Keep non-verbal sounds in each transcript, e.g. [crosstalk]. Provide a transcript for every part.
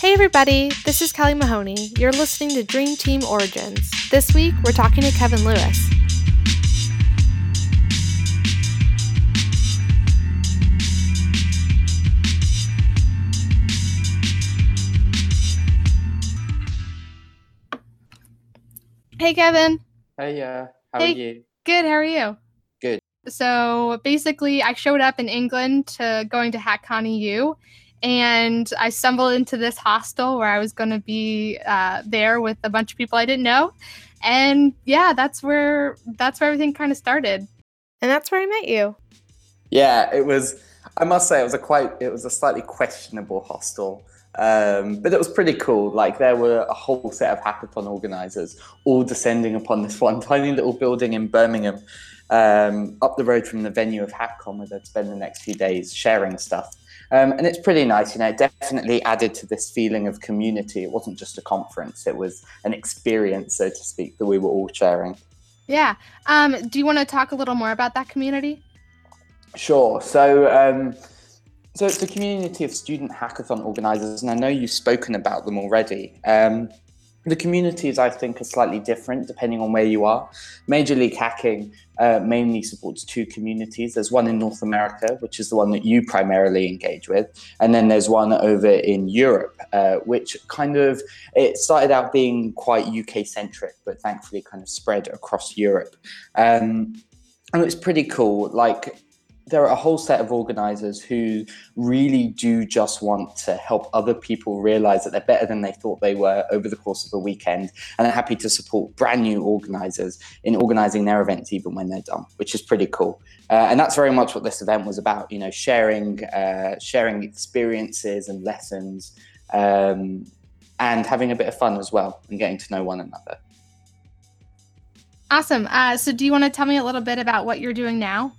Hey everybody, this is Kelly Mahoney. You're listening to Dream Team Origins. This week, we're talking to Kevin Lewis. Hey Kevin. Hey, uh, how Hey. are you? Good, how are you? Good. So basically, I showed up in England to going to HackCon EU, and I stumbled into this hostel where I was going to be uh, there with a bunch of people I didn't know, and yeah, that's where that's where everything kind of started. And that's where I met you. Yeah, it was. I must say, it was a quite. It was a slightly questionable hostel, um, but it was pretty cool. Like there were a whole set of hackathon organizers all descending upon this one [laughs] tiny little building in Birmingham, um, up the road from the venue of HackCon, where they'd spend the next few days sharing stuff. Um, and it's pretty nice, you know. It definitely added to this feeling of community. It wasn't just a conference; it was an experience, so to speak, that we were all sharing. Yeah. Um, do you want to talk a little more about that community? Sure. So, um, so it's a community of student hackathon organizers, and I know you've spoken about them already. Um, the communities, I think, are slightly different depending on where you are. Major League Hacking uh, mainly supports two communities. There's one in North America, which is the one that you primarily engage with, and then there's one over in Europe, uh, which kind of it started out being quite UK centric, but thankfully kind of spread across Europe. Um, and it's pretty cool. Like there are a whole set of organizers who really do just want to help other people realize that they're better than they thought they were over the course of a weekend and are happy to support brand new organizers in organizing their events even when they're done which is pretty cool uh, and that's very much what this event was about you know sharing uh, sharing experiences and lessons um, and having a bit of fun as well and getting to know one another Awesome. Uh, so, do you want to tell me a little bit about what you're doing now?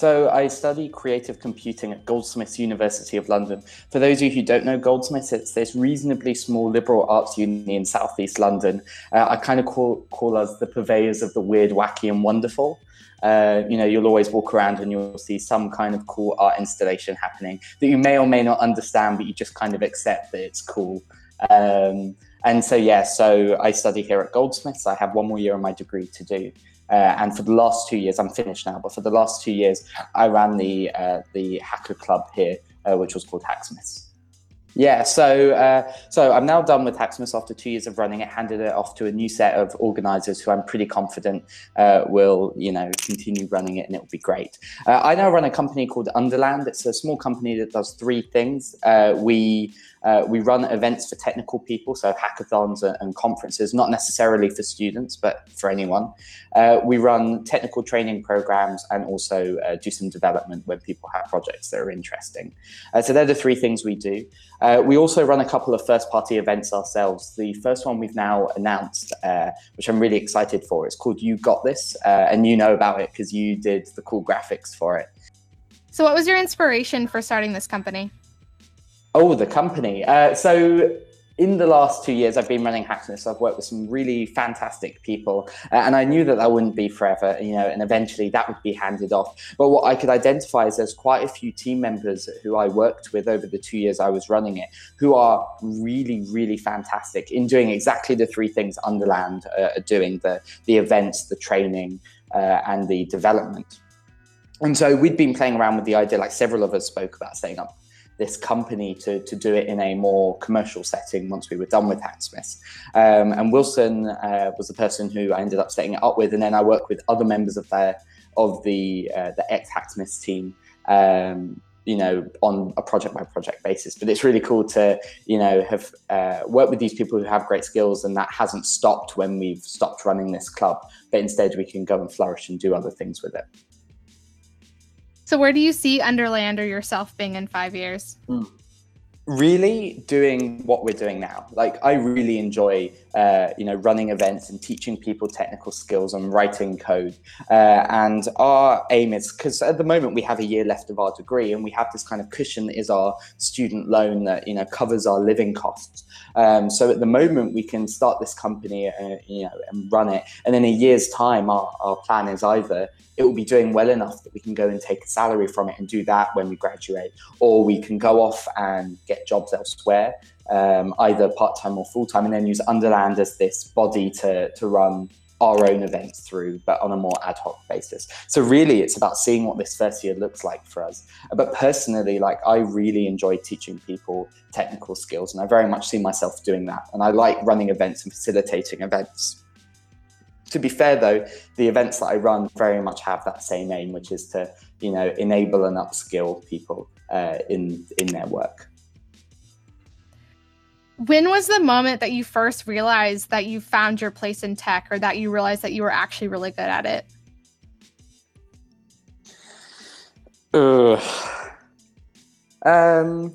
So I study creative computing at Goldsmiths University of London. For those of you who don't know Goldsmiths, it's this reasonably small liberal arts uni in southeast London. Uh, I kind of call call us the purveyors of the weird, wacky, and wonderful. Uh, you know, you'll always walk around and you'll see some kind of cool art installation happening that you may or may not understand, but you just kind of accept that it's cool. Um, and so, yeah, so I study here at Goldsmiths. I have one more year of my degree to do. Uh, and for the last two years, I'm finished now. But for the last two years, I ran the uh, the hacker club here, uh, which was called Hacksmiths. Yeah, so uh, so I'm now done with Hacksmiths after two years of running it. Handed it off to a new set of organisers who I'm pretty confident uh, will, you know, continue running it, and it will be great. Uh, I now run a company called Underland. It's a small company that does three things. Uh, we uh, we run events for technical people, so hackathons and, conferences, not necessarily for students, but for anyone. Uh, we run technical training programs and also uh, do some development when people have projects that are interesting. Uh, so they're the three things we do. Uh, we also run a couple of first party events ourselves. The first one we've now announced, uh, which I'm really excited for, it's called You Got This, and you know about it because you did the cool graphics for it. So, what was your inspiration for starting this company? Oh, the company. Uh, so, in the last two years, I've been running Hacksmiths. I've worked with some really fantastic people, uh, and I knew that that wouldn't be forever, you know, and eventually that would be handed off. But what I could identify is there's quite a few team members who I worked with over the two years I was running it who are really, really fantastic in doing exactly the three things Underland uh, are doing the, the events, the training, uh, and the development. And so we'd been playing around with the idea, like several of us spoke about setting up this company to, to do it in a more commercial setting once we were done with Hacksmiths. Um, and Wilson uh, was the person who I ended up setting it up with, and then I worked with other members of their of the uh, the ex Hacksmiths team. Um, you know, on a project by project basis, but it's really cool to, you know, have uh, worked with these people who have great skills, and that hasn't stopped when we've stopped running this club. But instead, we can go and flourish and do other things with it. So, where do you see Underland or yourself being in five years? Mm. Really doing what we're doing now. Like I really enjoy, uh, you know, running events and teaching people technical skills and writing code. Uh, and our aim is because at the moment we have a year left of our degree, and we have this kind of cushion that is our student loan that you know covers our living costs. Um, so at the moment we can start this company, uh, you know, and run it, and in a year's time, our, our plan is either it will be doing well enough that we can go and take a salary from it and do that when we graduate, or we can go off and get get jobs elsewhere, um, either part time or full time, and then use Underland as this body to, to run our own events through, but on a more ad hoc basis. So really, it's about seeing what this first year looks like for us. But personally, like I really enjoy teaching people technical skills, and I very much see myself doing that. And I like running events and facilitating events. To be fair, though, the events that I run very much have that same aim, which is to, you know, enable and upskill people uh, in in their work. When was the moment that you first realized that you found your place in tech or that you realized that you were actually really good at it? Um,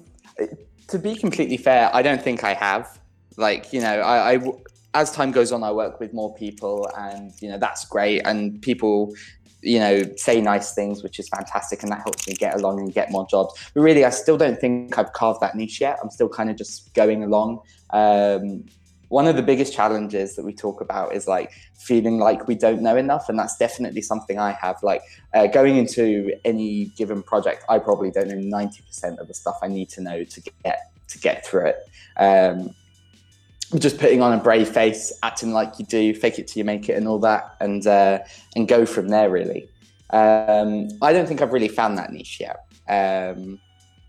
to be completely fair, I don't think I have. Like, you know, I, I as time goes on, I work with more people, and you know that's great. And people you know, say nice things, which is fantastic, and that helps me get along and get more jobs. But really, I still don't think I've carved that niche yet. I'm still kind of just going along. Um, one of the biggest challenges that we talk about is like feeling like we don't know enough, and that's definitely something I have. Like uh, going into any given project, I probably don't know ninety percent of the stuff I need to know to get to get through it. Um, just putting on a brave face, acting like you do, fake it till you make it, and all that, and uh, and go from there. Really, um, I don't think I've really found that niche yet, um,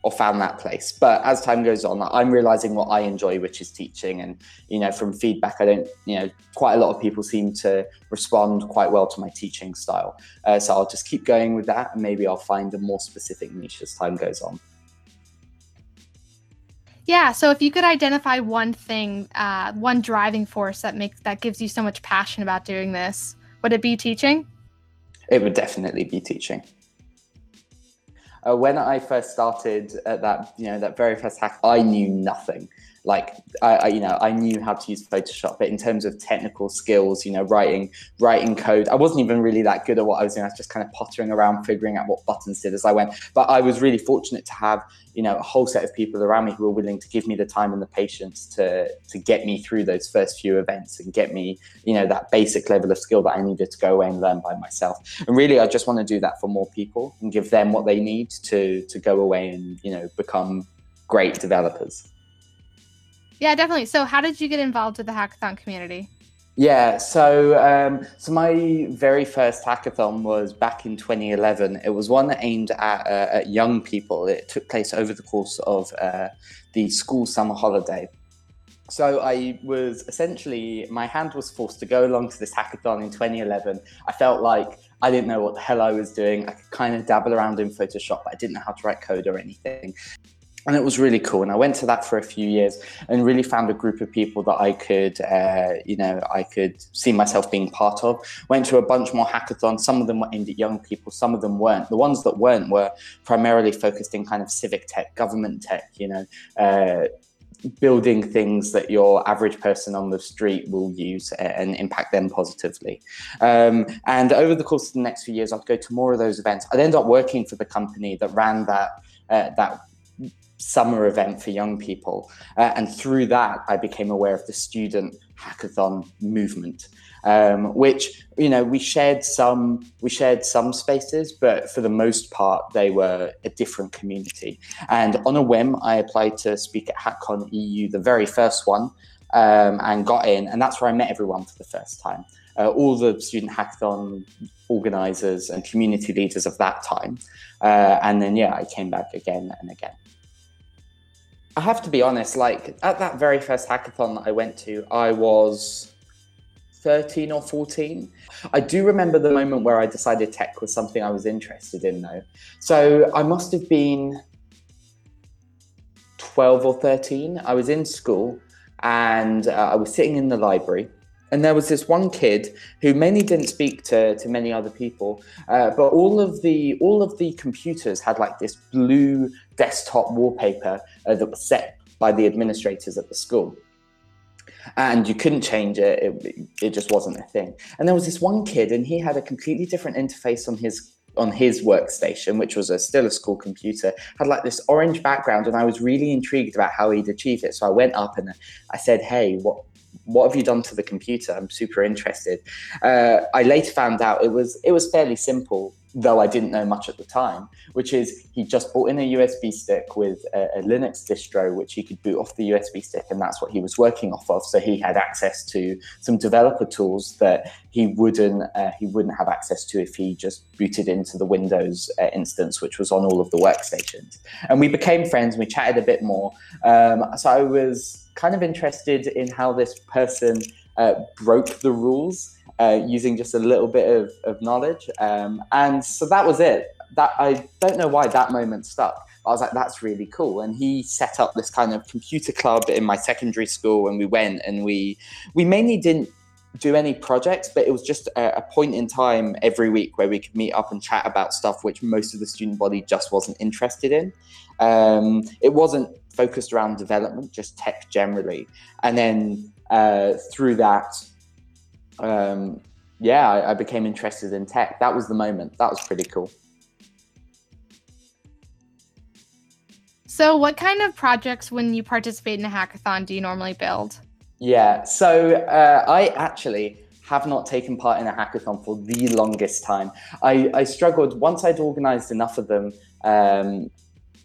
or found that place. But as time goes on, I'm realizing what I enjoy, which is teaching. And you know, from feedback, I don't, you know, quite a lot of people seem to respond quite well to my teaching style. Uh, so I'll just keep going with that, and maybe I'll find a more specific niche as time goes on. Yeah. So if you could identify one thing, uh, one driving force that makes that gives you so much passion about doing this, would it be teaching? It would definitely be teaching. Uh, when I first started at that, you know, that very first hack, I knew nothing like I, I, you know I knew how to use Photoshop, but in terms of technical skills, you know, writing writing code, I wasn't even really that good at what I was doing. I was just kind of pottering around, figuring out what buttons did as I went. But I was really fortunate to have you know a whole set of people around me who were willing to give me the time and the patience to to get me through those first few events and get me you know that basic level of skill that I needed to go away and learn by myself. And really, I just want to do that for more people and give them what they need to to go away and you know become great developers. Yeah, definitely. So, how did you get involved with the hackathon community? Yeah, so um, so my very first hackathon was back in 2011. It was one aimed at, uh, at young people. It took place over the course of uh, the school summer holiday. So I was essentially my hand was forced to go along to this hackathon in 2011. I felt like I didn't know what the hell I was doing. I could kind of dabble around in Photoshop, but I didn't know how to write code or anything and it was really cool. And I went to that for a few years and really found a group of people that I could, uh, you know, I could see myself being part of. Went to a bunch more hackathons. Some of them were aimed at young people. Some of them weren't. The ones that weren't were primarily focused in kind of civic tech, government tech. You know. Uh, building things that your average person on the street will use and impact them positively. Um, and over the course of the next few years, I'd go to more of those events. I'd end up working for the company that ran that uh, that summer event for young people. Uh, and through that, I became aware of the student hackathon movement. Um, which you know we shared some we shared some spaces, but for the most part they were a different community. And on a whim, I applied to speak at HackCon EU, the very first one, um, and got in, and that's where I met everyone for the first time. Uh, all the student hackathon organizers and community leaders of that time, uh, and then yeah, I came back again and again. I have to be honest, like at that very first hackathon that I went to, I was 13 or 14. I do remember the moment where I decided tech was something I was interested in, though. So I must have been 12 or 13. I was in school and uh, I was sitting in the library and there was this one kid who mainly didn't speak to, to many other people, uh, but all of the all of the computers had like this blue desktop wallpaper uh, that was set by the administrators at the school, and you couldn't change it. it. It just wasn't a thing. And there was this one kid, and he had a completely different interface on his on his workstation, which was a, still a school computer, had like this orange background, and I was really intrigued about how he'd achieved it. So I went up and I said, "Hey, what what have you done to the computer? I'm super interested. Uh, I later found out it was it was fairly simple. Though I didn't know much at the time, which is he just bought in a USB stick with a, a, Linux distro, which he could boot off the USB stick, and that's what he was working off of. So he had access to some developer tools that he wouldn't uh, he wouldn't have access to if he just booted into the Windows uh, instance, which was on all of the workstations. And we became friends. And we chatted a bit more. Um, so I was kind of interested in how this person uh, broke the rules uh, using just a little bit of, of knowledge. Um, and so that was it. That I don't know why that moment stuck. I was like, that's really cool. And he set up this kind of computer club in my secondary school, and we went and we we mainly didn't do any projects, but it was just a, a, point in time every week where we could meet up and chat about stuff which most of the student body just wasn't interested in. Um, it wasn't focused around development, just tech generally. And then uh, through that, um, yeah, I, I became interested in tech. That was the moment. That was pretty cool. So, what kind of projects, when you participate in a hackathon, do you normally build? Yeah, so uh, I actually have not taken part in a hackathon for the longest time. I, I struggled once I'd organized enough of them. Um,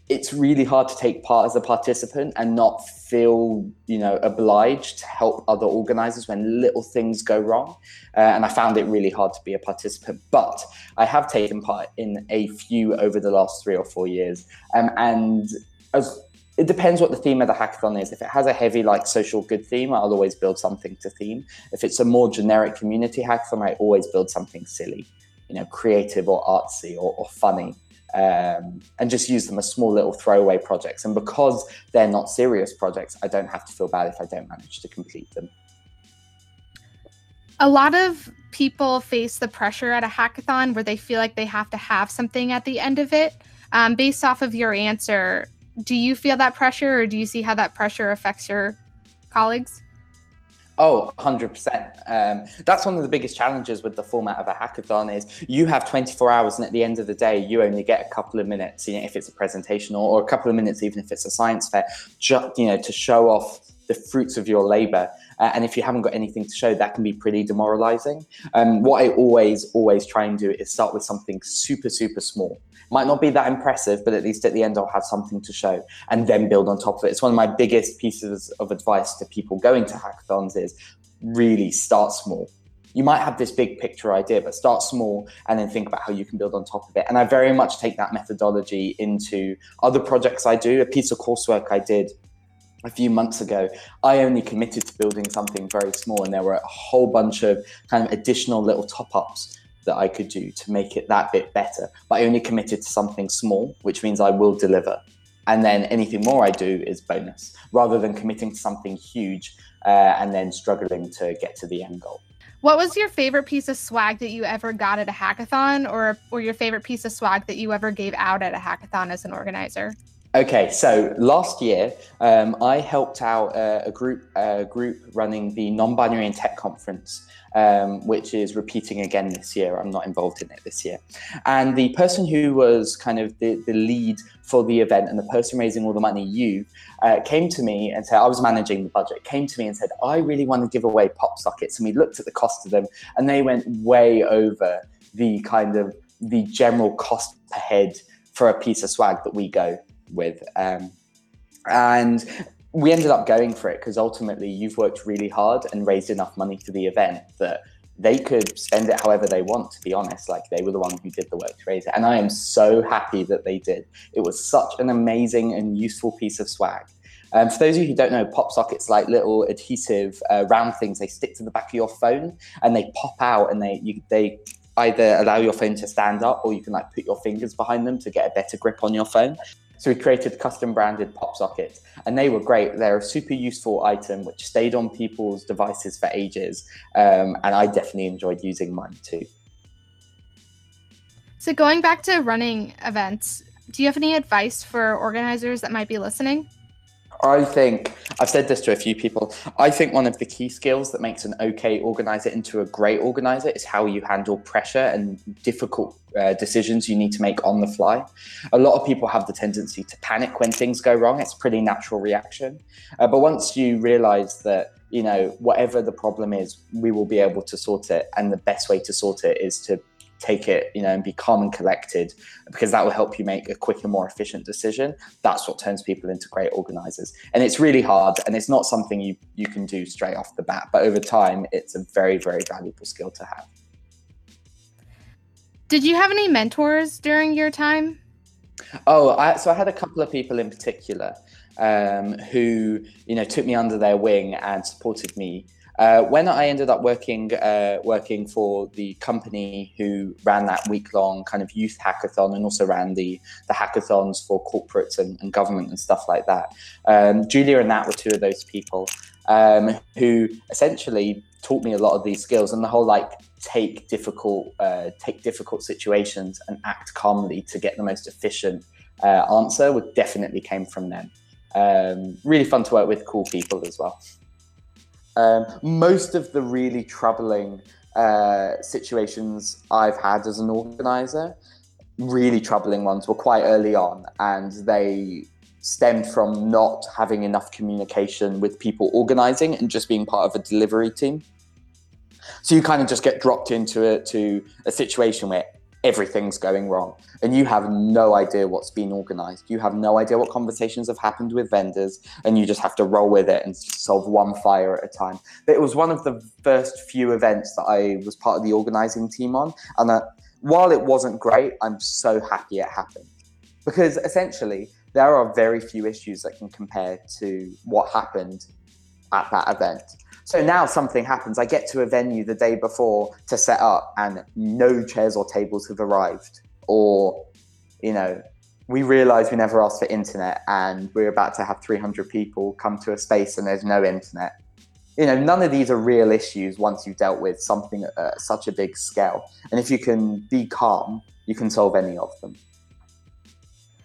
it's really hard to take part as a participant and not feel you know obliged to help other organizers when little things go wrong uh, and i found it really hard to be a participant but i have taken part in a few over the last three or four years um, and as it depends what the theme of the hackathon is. If it has a heavy like social good theme, I'll always build something to theme. If it's a more generic community hackathon, I always build something silly, you know, creative or artsy or, or funny um, and just use them as small little throwaway projects. And because they're not serious projects, I don't have to feel bad if I don't manage to complete them. A lot of people face the pressure at a hackathon where they feel like they have to have something at the end of it. Um, based off of your answer, do you feel that pressure or do you see how that pressure affects your colleagues? Oh, 100%. Um, that's one of the biggest challenges with the format of a hackathon is you have 24 hours and at the end of the day, you only get a couple of minutes, you know, if it's a presentation or, or a couple of minutes, even if it's a science fair, just, you know, to show off the fruits of your labor. Uh, and if you haven't got anything to show, that can be pretty demoralizing. Um, what I always, always try and do is start with something super, super small. Might not be that impressive, but at least at the end, I'll have something to show and then build on top of it. It's one of my biggest pieces of advice to people going to hackathons is really start small. You might have this big picture idea, but start small and then think about how you can build on top of it. And I very much take that methodology into other projects I do. A piece of coursework I did a few months ago, I only committed to building something very small, and there were a whole bunch of kind of additional little top ups that I could do to make it that bit better. But I only committed to something small, which means I will deliver. And then anything more I do is bonus, rather than committing to something huge uh, and then struggling to get to the end goal. What was your favorite piece of swag that you ever got at a hackathon, or or your favorite piece of swag that you ever gave out at a hackathon as an organizer? Okay, so last year um, I helped out uh, a group group running the non-binary and tech conference, um, which is repeating again this year. I'm not involved in it this year, and the person who was kind of the, the lead for the event and the person raising all the money, you, uh, came to me and said I was managing the budget. Came to me and said I really want to give away pop sockets, and we looked at the cost of them, and they went way over the kind of the general cost per head for a piece of swag that we go with. Um, and we ended up going for it because ultimately you've worked really hard and raised enough money for the event that they could spend it however they want, to be honest. Like they were the one who did the work to raise it. And I am so happy that they did. It was such an amazing and useful piece of swag. Um, for those of you who don't know, pop sockets like little adhesive uh, round things. They stick to the back of your phone and they pop out and they you, they either allow your phone to stand up or you can like put your fingers behind them to get a better grip on your phone. So we created custom branded pop sockets and they were great. They're a super useful item which stayed on people's devices for ages. Um, and I definitely enjoyed using mine too. So going back to running events, do you have any advice for organizers that might be listening? I think I've said this to a few people. I think one of the key skills that makes an okay organizer into a great organizer is how you handle pressure and difficult uh, decisions you need to make on the fly. A lot of people have the tendency to panic when things go wrong. It's a pretty natural reaction. Uh, but once you realize that, you know, whatever the problem is, we will be able to sort it. And the best way to sort it is to take it, you know, and be calm and collected because that will help you make a quicker, more efficient decision. That's what turns people into great organizers. And it's really hard and it's not something you, you can do straight off the bat. But over time, it's a very, very valuable skill to have. Did you have any mentors during your time? Oh, I, so I had a couple of people in particular um, who, you know, took me under their wing and supported me uh, when I ended up working uh, working for the company who ran that week long kind of youth hackathon and also ran the the hackathons for corporates and, and government and stuff like that, um, Julia and Nat were two of those people um, who essentially taught me a lot of these skills and the whole like take difficult uh, take difficult situations and act calmly to get the most efficient uh, answer would definitely came from them. Um, really fun to work with cool people as well. Um, most of the really troubling uh, situations I've had as an organizer, really troubling ones, were quite early on, and they stemmed from not having enough communication with people organizing and just being part of a delivery team. So you kind of just get dropped into a, to a situation where everything's going wrong. And you have no idea what's been organized. You have no idea what conversations have happened with vendors and you just have to roll with it and solve one fire at a time. But it was one of the first few events that i was part of the organizing team on and while it wasn't great i'm so happy it happened. Because essentially there are very few issues that can compare to what happened at that event so now something happens. I get to a venue the day before to set up, and no chairs or tables have arrived. Or, you know, we realize we never asked for internet, and we're about to have 300 people come to a space and there's no internet. You know, none of these are real issues once you've dealt with something at such a big scale. And if you can be calm, you can solve any of them.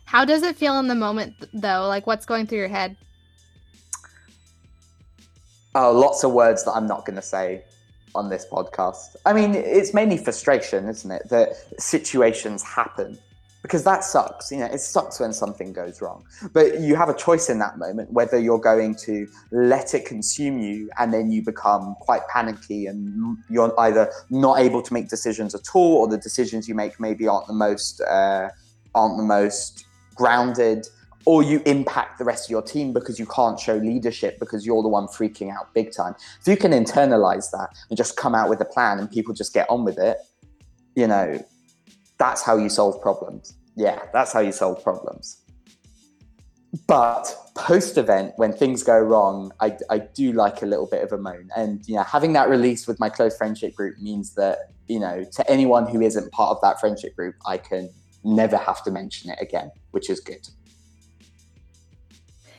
How does it feel in the moment, though? Like, what's going through your head? Oh, lots of words that I'm not going to say on this podcast. I mean, it's mainly frustration, isn't it? That situations happen because that sucks. You know, it sucks when something goes wrong. But you have a choice in that moment whether you're going to let it consume you and then you become quite panicky and you're either not able to make decisions at all or the decisions you make maybe aren't the most uh, aren't the most grounded or you impact the rest of your team because you can't show leadership because you're the one freaking out big time. If you can internalize that and just come out with a plan and people just get on with it, you know, that's how you solve problems. Yeah, that's how you solve problems. But post event, when things go wrong, I, I do like a little bit of a moan. And, you know, having that release with my close friendship group means that, you know, to anyone who isn't part of that friendship group, I can never have to mention it again, which is good.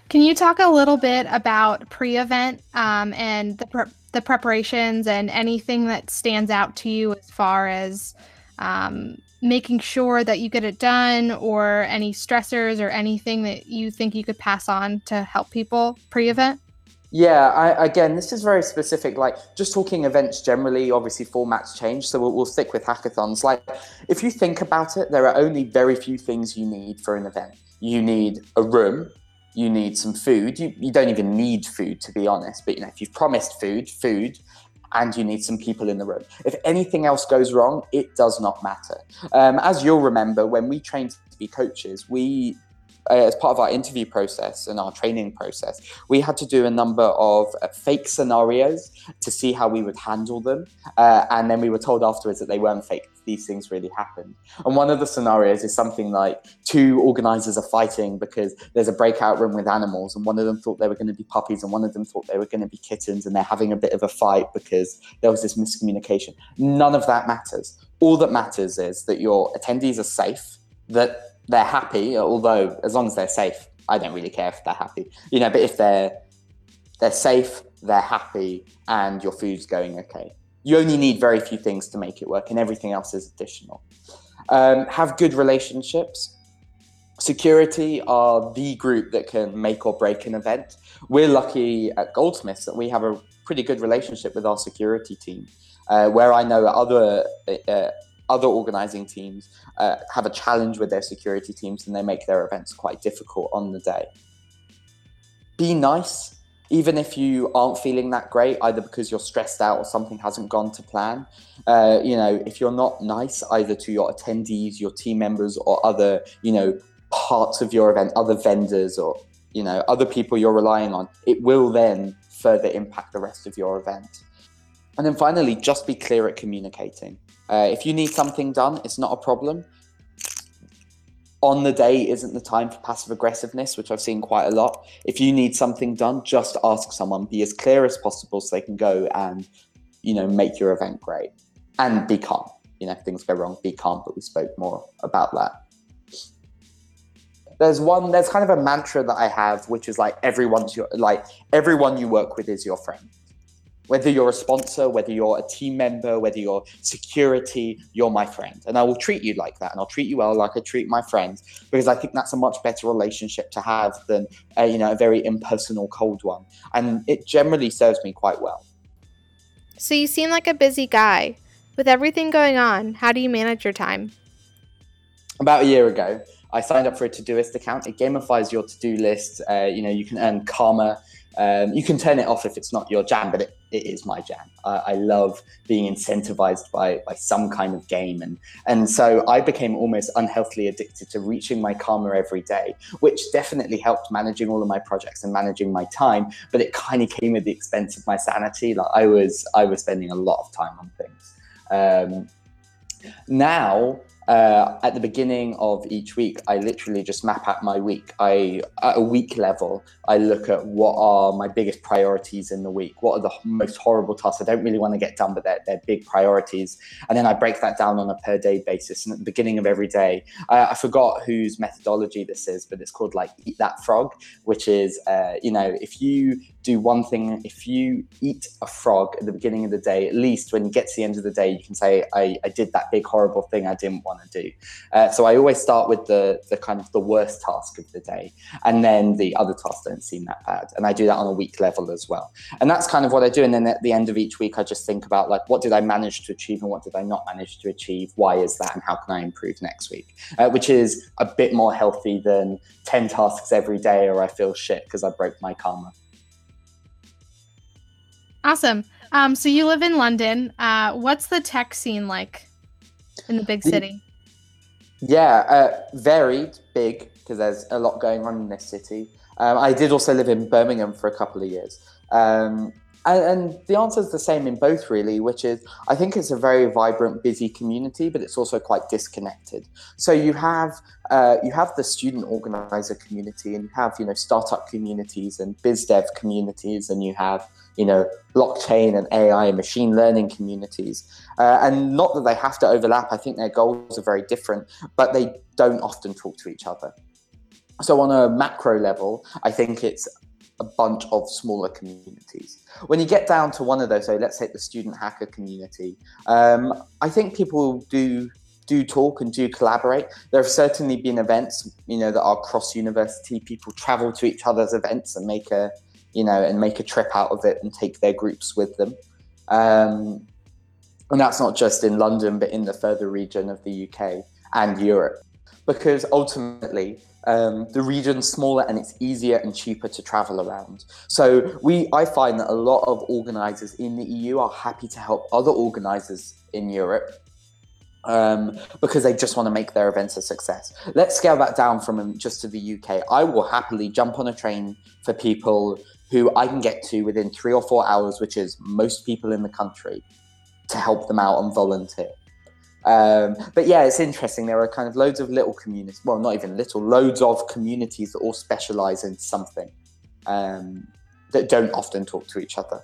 Can you talk a little bit about pre-event um, and the pre- the preparations and anything that stands out to you as far as um, making sure that you get it done, or any stressors or anything that you think you could pass on to help people pre-event? Yeah, I, again, this is very specific. Like just talking events generally, obviously formats change, so we'll, we'll stick with hackathons. Like if you think about it, there are only very few things you need for an event. You need a room, you need some food. You, you don't even need food, to be honest. But you know, if you've promised food, food, and you need some people in the room. If anything else goes wrong, it does not matter. Um, as you'll remember, when we trained to be coaches, we as part of our interview process and our training process, we had to do a number of uh, fake scenarios to see how we would handle them. Uh, and then we were told afterwards that they weren't fake, these things really happened. And one of the scenarios is something like two organizers are fighting because there's a breakout room with animals, and one of them thought they were going to be puppies, and one of them thought they were going to be kittens, and they're having a bit of a fight because there was this miscommunication. None of that matters. All that matters is that your attendees are safe, that they're happy, although as long as they're safe, I don't really care if they're happy. You know, but if they're they're safe, they're happy, and your food's going okay. You only need very few things to make it work, and everything else is additional. Um, have good relationships. Security are the group that can make or break an event. We're lucky at Goldsmiths that we have a pretty good relationship with our security team. Uh, where I know other uh, other organizing teams uh, have a challenge with their security teams and they make their events quite difficult on the day. Be nice. even if you aren't feeling that great, either because you're stressed out or something hasn't gone to plan, uh, you know, if you're not nice either to your attendees, your team members, or other, you know, parts of your event, other vendors, or you know, other people you're relying on, it will then further impact the rest of your event. And then finally, just be clear at communicating. Uh, if you need something done, it's not a problem on the day isn't the time for passive aggressiveness, which I've seen quite a lot. If you need something done, just ask someone, be as clear as possible so they can go and, you know, make your event great and be calm. You know, if things go wrong, be calm, but we spoke more about that. There's one, there's kind of a mantra that I have, which is like everyone's your, like everyone you work with is your friend whether you're a sponsor, whether you're a team member, whether you're security, you're my friend. And I will treat you like that. And I'll treat you well like I treat my friends because I think that's a much better relationship to have than, a, you know, a very impersonal, cold one. And it generally serves me quite well. So you seem like a busy guy. With everything going on, how do you manage your time? About a year ago, I signed up for a Todoist account. It gamifies your to-do list. Uh, you know, you can earn karma um, you can turn it off if it's not your jam, but it, it is my jam. I, I love being incentivized by, by some kind of game. And, and so I became almost unhealthily addicted to reaching my karma every day, which definitely helped managing all of my projects and managing my time. But it kind of came at the expense of my sanity. Like I was, I was spending a lot of time on things. Um, now uh, at the beginning of each week, I literally just map out my week. I at a week level, I look at what are my biggest priorities in the week. What are the most horrible tasks I don't really want to get done, but they're, they're big priorities. And then I break that down on a per day basis. And at the beginning of every day, I, forgot whose methodology this is, but it's called like eat that frog, which is uh, you know if you do one thing. If you eat a frog at the beginning of the day, at least when you get to the end of the day, you can say, I, I did that big horrible thing I didn't want to do. Uh, so I always start with the, the kind of the worst task of the day. And then the other tasks don't seem that bad. And I do that on a week level as well. And that's kind of what I do. And then at the end of each week, I just think about like, what did I manage to achieve and what did I not manage to achieve? Why is that? And how can I improve next week? Uh, which is a bit more healthy than 10 tasks every day or I feel shit because I broke my karma. Awesome. Um, so you live in London. Uh, what's the tech scene like in the big city? Yeah, uh, varied, big, because there's a lot going on in this city. Um, I did also live in Birmingham for a couple of years. Um, and, the answer is the same in both, really, which is I think it's a very vibrant, busy community, but it's also quite disconnected. So you have uh, you have the student organizer community, and you have you know startup communities and biz dev communities, and you have you know, blockchain and AI and machine learning communities. Uh, and not that they have to overlap, I think their goals are very different, but they don't often talk to each other. So, on a macro level, I think it's a bunch of smaller communities. When you get down to one of those, so let's take the student hacker community, um, I think people do do talk and do collaborate. There have certainly been events, you know, that are cross university. People travel to each other's events and make a you know, and make a trip out of it and take their groups with them. Um, and that's not just in London, but in the further region of the UK and Europe, because ultimately um, the region's smaller and it's easier and cheaper to travel around. So we, I find that a lot of organisers in the EU are happy to help other organisers in Europe um, because they just want to make their events a success. Let's scale that down from just to the UK. I will happily jump on a train for people who I can get to within three or four hours, which is most people in the country, to help them out and volunteer. Um, but yeah, it's interesting. There are kind of loads of little communities, well, not even little, loads of communities that all specialize in something um, that don't often talk to each other.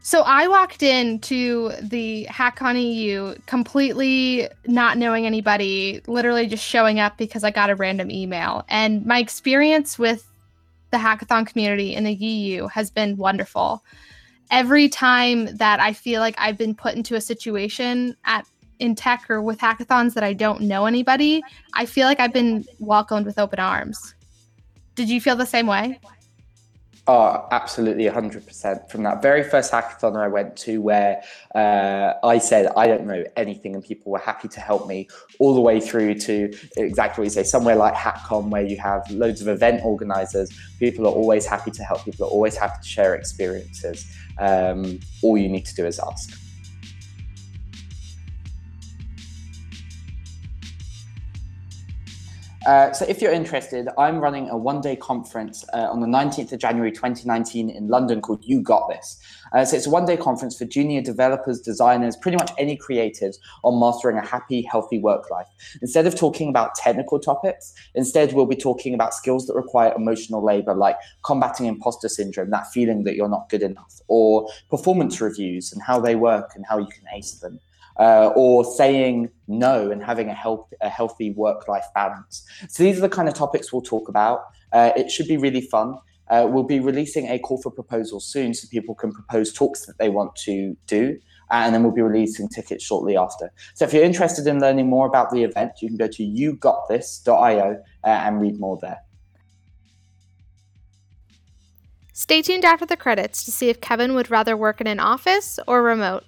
So I walked into the HackCon EU completely not knowing anybody, literally just showing up because I got a random email. And my experience with the hackathon community in the EU has been wonderful. Every time that I feel like I've been put into a situation at in tech or with hackathons that I don't know anybody, I feel like I've been welcomed with open arms. Did you feel the same way? Oh, absolutely, 100%. From that very first hackathon I went to, where uh, I said, I don't know anything, and people were happy to help me, all the way through to exactly what you say, somewhere like HackCon, where you have loads of event organizers. People are always happy to help, people are always happy to share experiences. Um, all you need to do is ask. Uh, so if you're interested, I'm running a one-day conference uh, on the 19th of January 2019 in London called You Got This. Uh, so it's a one-day conference for junior developers, designers, pretty much any creatives on mastering a happy, healthy work life. Instead of talking about technical topics, instead we'll be talking about skills that require emotional labor, like combating imposter syndrome, that feeling that you're not good enough, or performance reviews and how they work and how you can ace them uh, or saying no and having a, help, a healthy work-life balance. So these are the kind of topics we'll talk about. Uh, it should be really fun. Uh, we'll be releasing a call for proposals soon so people can propose talks that they want to do. And then we'll be releasing tickets shortly after. So if you're interested in learning more about the event, you can go to yougotthis.io uh, and read more there. Stay tuned after the credits to see if Kevin would rather work in an office or remote.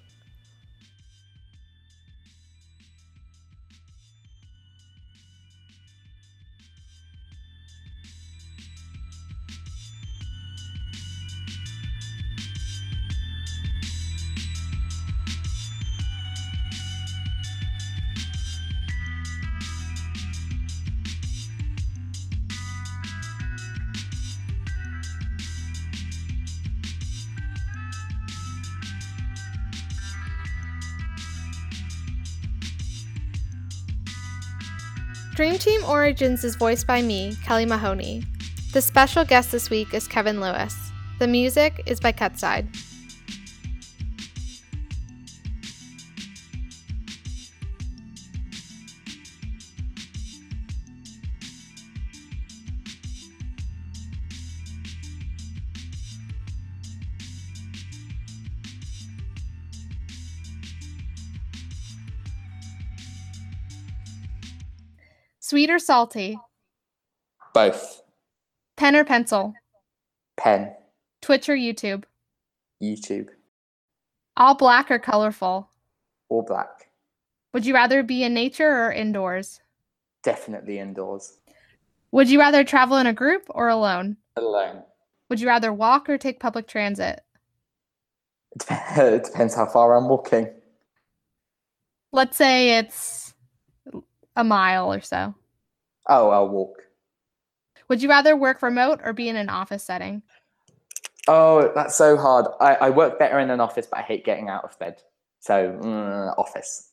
Dream Team Origins is voiced by me, Kelly Mahoney. The special guest this week is Kevin Lewis. The music is by Cutside. Sweet or salty? Both. Pen or pencil? Pen. Twitch or YouTube? YouTube. All black or colorful? All black. Would you rather be in nature or indoors? Definitely indoors. Would you rather travel in a group or alone? Alone. Would you rather walk or take public transit? It [laughs] depends how far I'm walking. Let's say it's a mile or so. Oh, I'll walk. Would you rather work remote or be in an office setting? Oh, that's so hard. I, I work better in an office, but I hate getting out of bed. So, mm, office.